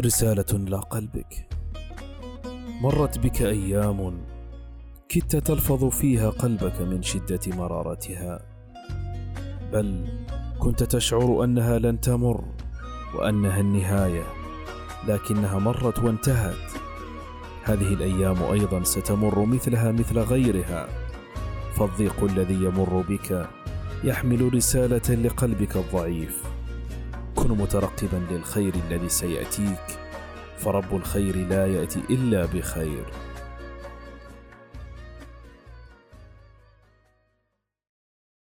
رسالة إلى قلبك. مرت بك أيام كدت تلفظ فيها قلبك من شدة مرارتها. بل كنت تشعر أنها لن تمر وأنها النهاية لكنها مرت وانتهت. هذه الأيام أيضا ستمر مثلها مثل غيرها. فالضيق الذي يمر بك يحمل رسالة لقلبك الضعيف. كن مترقبا للخير الذي سيأتيك فرب الخير لا يأتي إلا بخير.